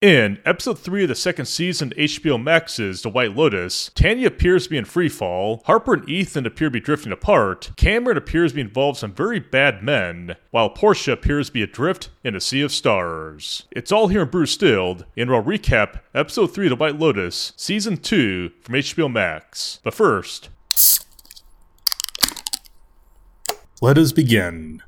In episode 3 of the second season of HBO Max's The White Lotus, Tanya appears to be in freefall, Harper and Ethan appear to be drifting apart, Cameron appears to be involved in some very bad men, while Portia appears to be adrift in a sea of stars. It's all here in Brew Stilled, and we'll recap episode 3 of The White Lotus, season 2 from HBO Max. But first, let us begin.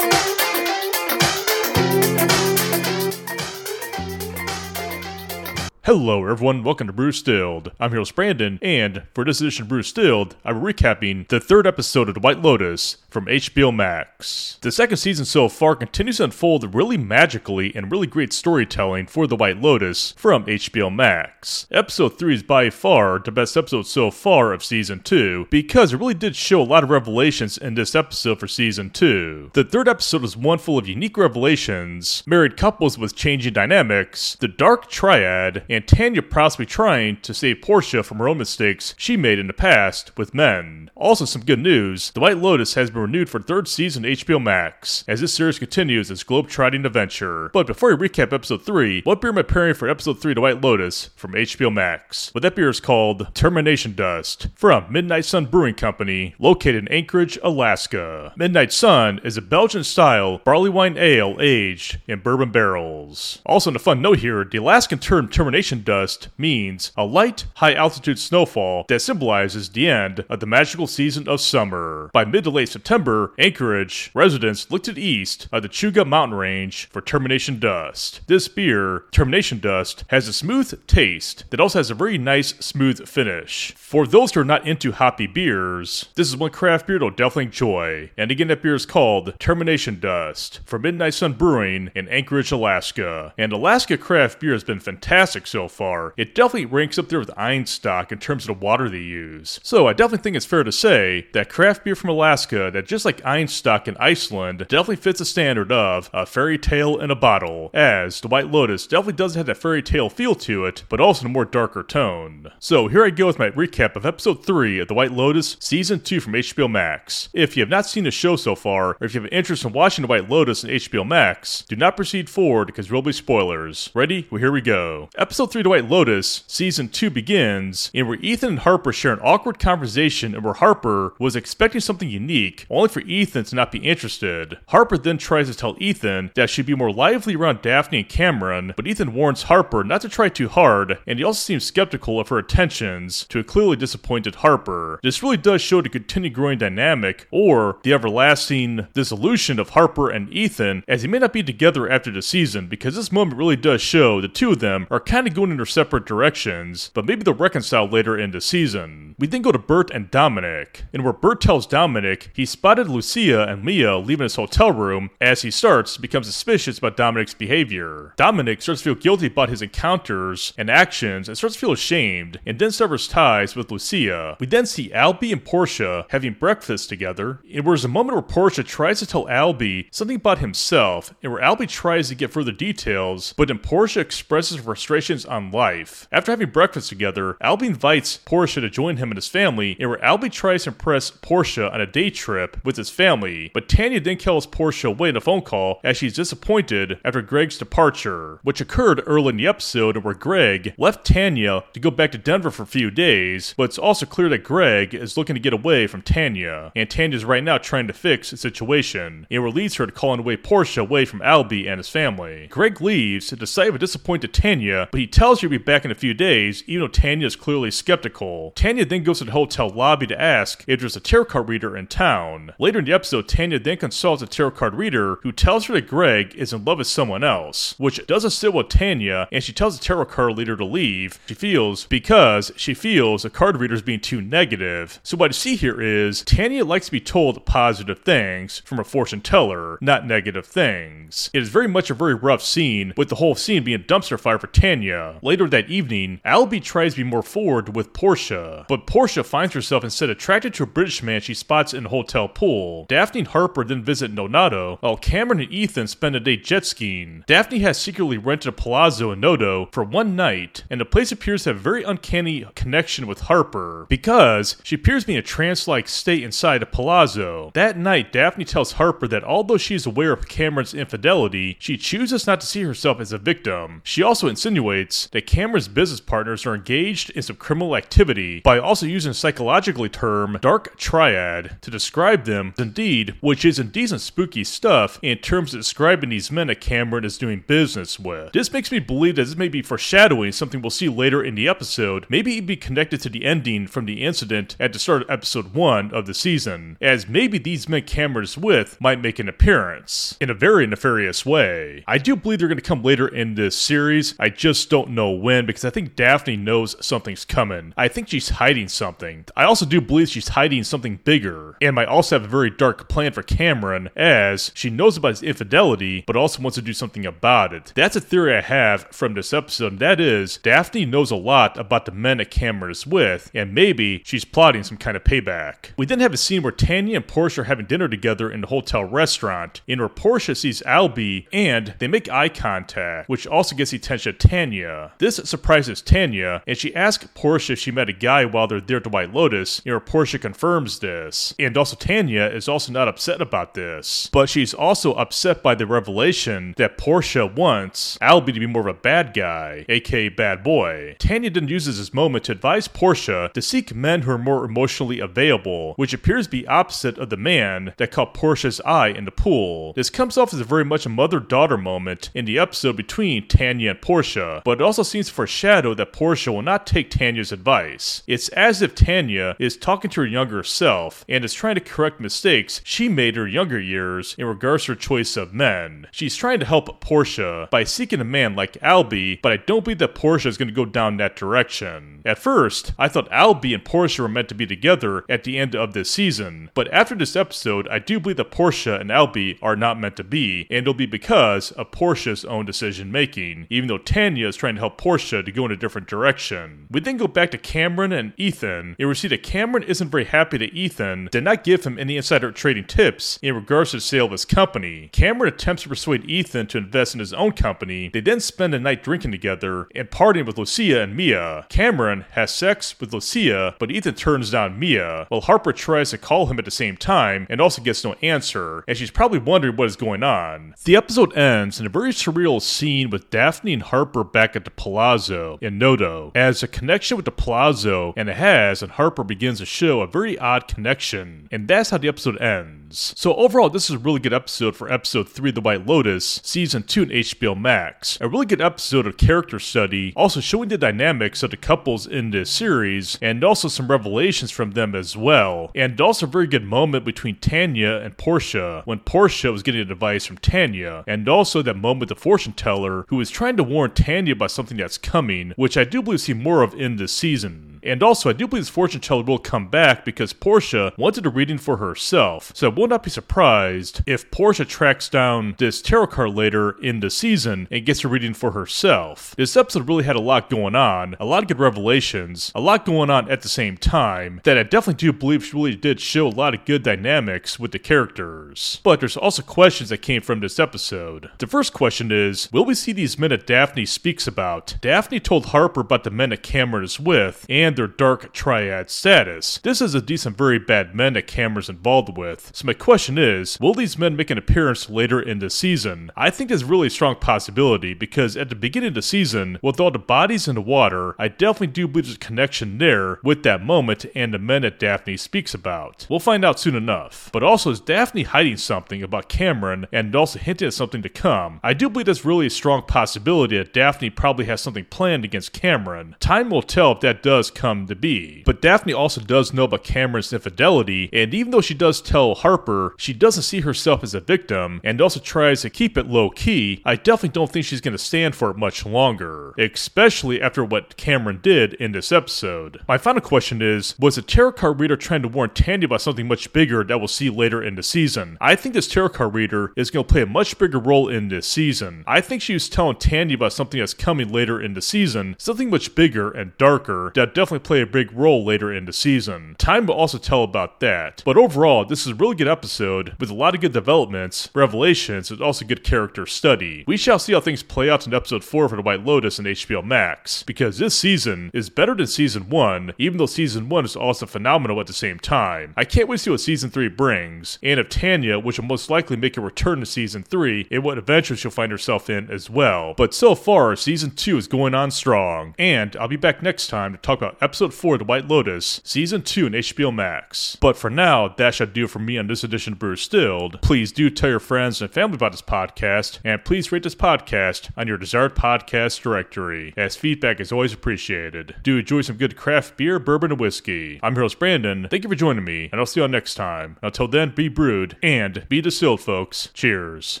Hello, everyone. Welcome to Brew Stilled. I'm here with Brandon, and for this edition of Brew Stilled, I'm recapping the third episode of The White Lotus from HBO Max. The second season so far continues to unfold really magically and really great storytelling for The White Lotus from HBO Max. Episode 3 is by far the best episode so far of season 2 because it really did show a lot of revelations in this episode for season 2. The third episode was one full of unique revelations, married couples with changing dynamics, the Dark Triad, and Tanya possibly trying to save Portia from her own mistakes she made in the past with men. Also, some good news The White Lotus has been renewed for third season HBO Max, as this series continues its globe-trotting adventure. But before we recap episode 3, what beer am I pairing for episode 3 to White Lotus from HBO Max? Well, that beer is called Termination Dust from Midnight Sun Brewing Company, located in Anchorage, Alaska. Midnight Sun is a Belgian-style barley wine ale aged in bourbon barrels. Also, on a fun note here, the Alaskan term termination dust means a light, high altitude snowfall that symbolizes the end of the magical season of summer. By mid to late September, Anchorage residents looked the east of the Chugach mountain range for termination dust. This beer, termination dust, has a smooth taste that also has a very nice smooth finish. For those who are not into hoppy beers, this is one craft beer to definitely enjoy. And again, that beer is called Termination Dust from Midnight Sun Brewing in Anchorage, Alaska. And Alaska craft beer has been fantastic so far. It definitely ranks up there with Einstök in terms of the water they use. So I definitely think it's fair to say that craft beer from Alaska, that just like Einstök in Iceland, definitely fits the standard of a fairy tale in a bottle, as the White Lotus definitely does have that fairy tale feel to it, but also in a more darker tone. So here I go with my recap of episode 3 of The White Lotus, season 2 from HBO Max. If you have not seen the show so far, or if you have an interest in watching The White Lotus on HBO Max, do not proceed forward because there will be spoilers. Ready? Well, here we go. Episode Episode 3 to White Lotus, Season 2 begins, and where Ethan and Harper share an awkward conversation and where Harper was expecting something unique, only for Ethan to not be interested. Harper then tries to tell Ethan that she'd be more lively around Daphne and Cameron, but Ethan warns Harper not to try too hard, and he also seems skeptical of her attentions to a clearly disappointed Harper. This really does show the continued growing dynamic, or the everlasting dissolution of Harper and Ethan, as they may not be together after the season, because this moment really does show the two of them are kind of going in their separate directions, but maybe they'll reconcile later in the season. We then go to Bert and Dominic, and where Bert tells Dominic he spotted Lucia and Mia leaving his hotel room as he starts to become suspicious about Dominic's behavior. Dominic starts to feel guilty about his encounters and actions and starts to feel ashamed, and then severs ties with Lucia. We then see Albie and Portia having breakfast together, and there's a moment where Portia tries to tell Albie something about himself, and where Albie tries to get further details, but then Portia expresses frustrations on life. After having breakfast together, Albie invites Portia to join him and his family, and where Albie tries to impress Portia on a day trip with his family, but Tanya then calls Portia away in a phone call as she's disappointed after Greg's departure, which occurred early in the episode where Greg left Tanya to go back to Denver for a few days, but it's also clear that Greg is looking to get away from Tanya, and Tanya's right now trying to fix the situation, and what leads her to calling away Portia away from Albie and his family. Greg leaves to decide of a disappointed Tanya, but he tells her he'll be back in a few days, even though Tanya is clearly skeptical. Tanya then goes to the hotel lobby to ask if there's a tarot card reader in town. Later in the episode, Tanya then consults a tarot card reader who tells her that Greg is in love with someone else, which doesn't sit with Tanya, and she tells the tarot card reader to leave. She feels because she feels the card reader is being too negative. So what I see here is Tanya likes to be told positive things from a fortune teller, not negative things. It is very much a very rough scene, with the whole scene being a dumpster fire for Tanya. Later that evening, Albie tries to be more forward with Portia, but Portia finds herself instead attracted to a British man she spots in a hotel hotel pool. Daphne and Harper then visit Nonato, while Cameron and Ethan spend a day jet skiing. Daphne has secretly rented a palazzo in Noto for one night, and the place appears to have a very uncanny connection with Harper because she appears to be in a trance like state inside a palazzo. That night, Daphne tells Harper that although she is aware of Cameron's infidelity, she chooses not to see herself as a victim. She also insinuates that Cameron's business partners are engaged in some criminal activity by also using a psychologically term dark triad to describe them, indeed, which is some spooky stuff in terms of describing these men that Cameron is doing business with. This makes me believe that this may be foreshadowing something we'll see later in the episode, maybe even be connected to the ending from the incident at the start of episode 1 of the season, as maybe these men Cameron is with might make an appearance in a very nefarious way. I do believe they're going to come later in this series, I just don't know when because I think Daphne knows something's coming. I think she's hiding something. I also do believe she's hiding something bigger, and might also have a very dark plan for Cameron, as she knows about his infidelity, but also wants to do something about it. That's a theory I have from this episode, and that is Daphne knows a lot about the men that Cameron is with, and maybe she's plotting some kind of payback. We then have a scene where Tanya and Portia are having dinner together in the hotel restaurant, in where Portia sees Albie, and they make eye contact, which also gets the attention of Tanya. This surprises Tanya, and she asks Portia if she met a guy while they're there at the White Lotus, and where Portia confirms this. And also Tanya is also not upset about this, but she's also upset by the revelation that Portia wants Albie to be more of a bad guy, aka bad boy. Tanya then uses this moment to advise Portia to seek men who are more emotionally available, which appears to be opposite of the man that caught Portia's eye in the pool. This comes off as a very much a mother-daughter moment in the episode between Tanya and Portia, but it also seems to foreshadow that Portia will not take Tanya's advice. It's as if Tanya is talking to her younger self and is trying to correct mistakes she made her younger years in regards to her choice of men. She's trying to help Portia by seeking a man like Albie, but I don't believe that Portia is going to go down that direction. At first, I thought Albie and Portia were meant to be together at the end of this season, but after this episode, I do believe that Portia and Albie are not meant to be, and it'll be because of Portia's own decision making, even though Tanya is trying to help Portia to go in a different direction. We then go back to Cameron and Ethan, and we see that Cameron isn't very happy that Ethan did not give him any insider trading tips in regards to the sale of his company. Cameron attempts to persuade Ethan to invest in his own company. They then spend a night drinking together and partying with Lucia and Mia. Cameron has sex with Lucia, but Ethan turns down Mia, while Harper tries to call him at the same time and also gets no answer, and she's probably wondering what is going on. The episode ends in a very surreal scene with Daphne and Harper back at the Palazzo in Noto, as a connection with the Palazzo and it has, and Harper begins to show a very odd connection, and that's how the episode ends. So overall, this is a really good episode for episode 3 of The White Lotus, season 2 in HBO Max. A really good episode of character study, also showing the dynamics of the couples in this series, and also some revelations from them as well. And also a very good moment between Tanya and Portia, when Portia was getting a advice from Tanya, and also that moment with the fortune teller who is trying to warn Tanya about something that's coming, which I do believe we see more of in this season. And also, I do believe this fortune teller will come back because Portia wanted a reading for herself. So I will not be surprised if Portia tracks down this tarot card later in the season and gets a reading for herself. This episode really had a lot going on, a lot of good revelations, a lot going on at the same time that I definitely do believe she really did show a lot of good dynamics with the characters. But there's also questions that came from this episode. The first question is Will we see these men that Daphne speaks about? Daphne told Harper about the men that Cameron is with and their dark triad status. This is a decent, very bad men that Cameron's involved with. So my question is, will these men make an appearance later in the season? I think there's really a strong possibility because at the beginning of the season, with all the bodies in the water, I definitely do believe there's a connection there with that moment and the men that Daphne speaks about. We'll find out soon enough. But also, is Daphne hiding something about Cameron and also hinting at something to come? I do believe there's really a strong possibility that Daphne probably has something planned against Cameron. Time will tell if that does come to be. But Daphne also does know about Cameron's infidelity, and even though she does tell Harper, she doesn't see herself as a victim and also tries to keep it low key. I definitely don't think she's going to stand for it much longer, especially after what Cameron did in this episode. My final question is Was the tarot card reader trying to warn Tanya about something much bigger that we'll see later in the season? I think this tarot card reader is going to play a much bigger role in this season. I think she was telling Tanya about something that's coming later in the season, something much bigger and darker that definitely definitely play a big role later in the season. Time will also tell about that. But overall, this is a really good episode with a lot of good developments, revelations, and also good character study. We shall see how things play out in episode 4 for The White Lotus and HBO Max, because this season is better than season 1, even though season 1 is also phenomenal at the same time. I can't wait to see what season 3 brings, and if Tanya, which will most likely make a return to season 3, and what adventures she'll find herself in as well. But so far, season 2 is going on strong, and I'll be back next time to talk about episode 4 of The White Lotus, season 2 in HBO Max. But for now, that should do for me on this edition of Brew Stilled. Please do tell your friends and family about this podcast, and please rate this podcast on your desired podcast directory, as feedback is always appreciated. Do enjoy some good craft beer, bourbon, and whiskey. I'm your host, Brandon. Thank you for joining me, and I'll see you all next time. Until then, be brewed and be distilled, folks. Cheers.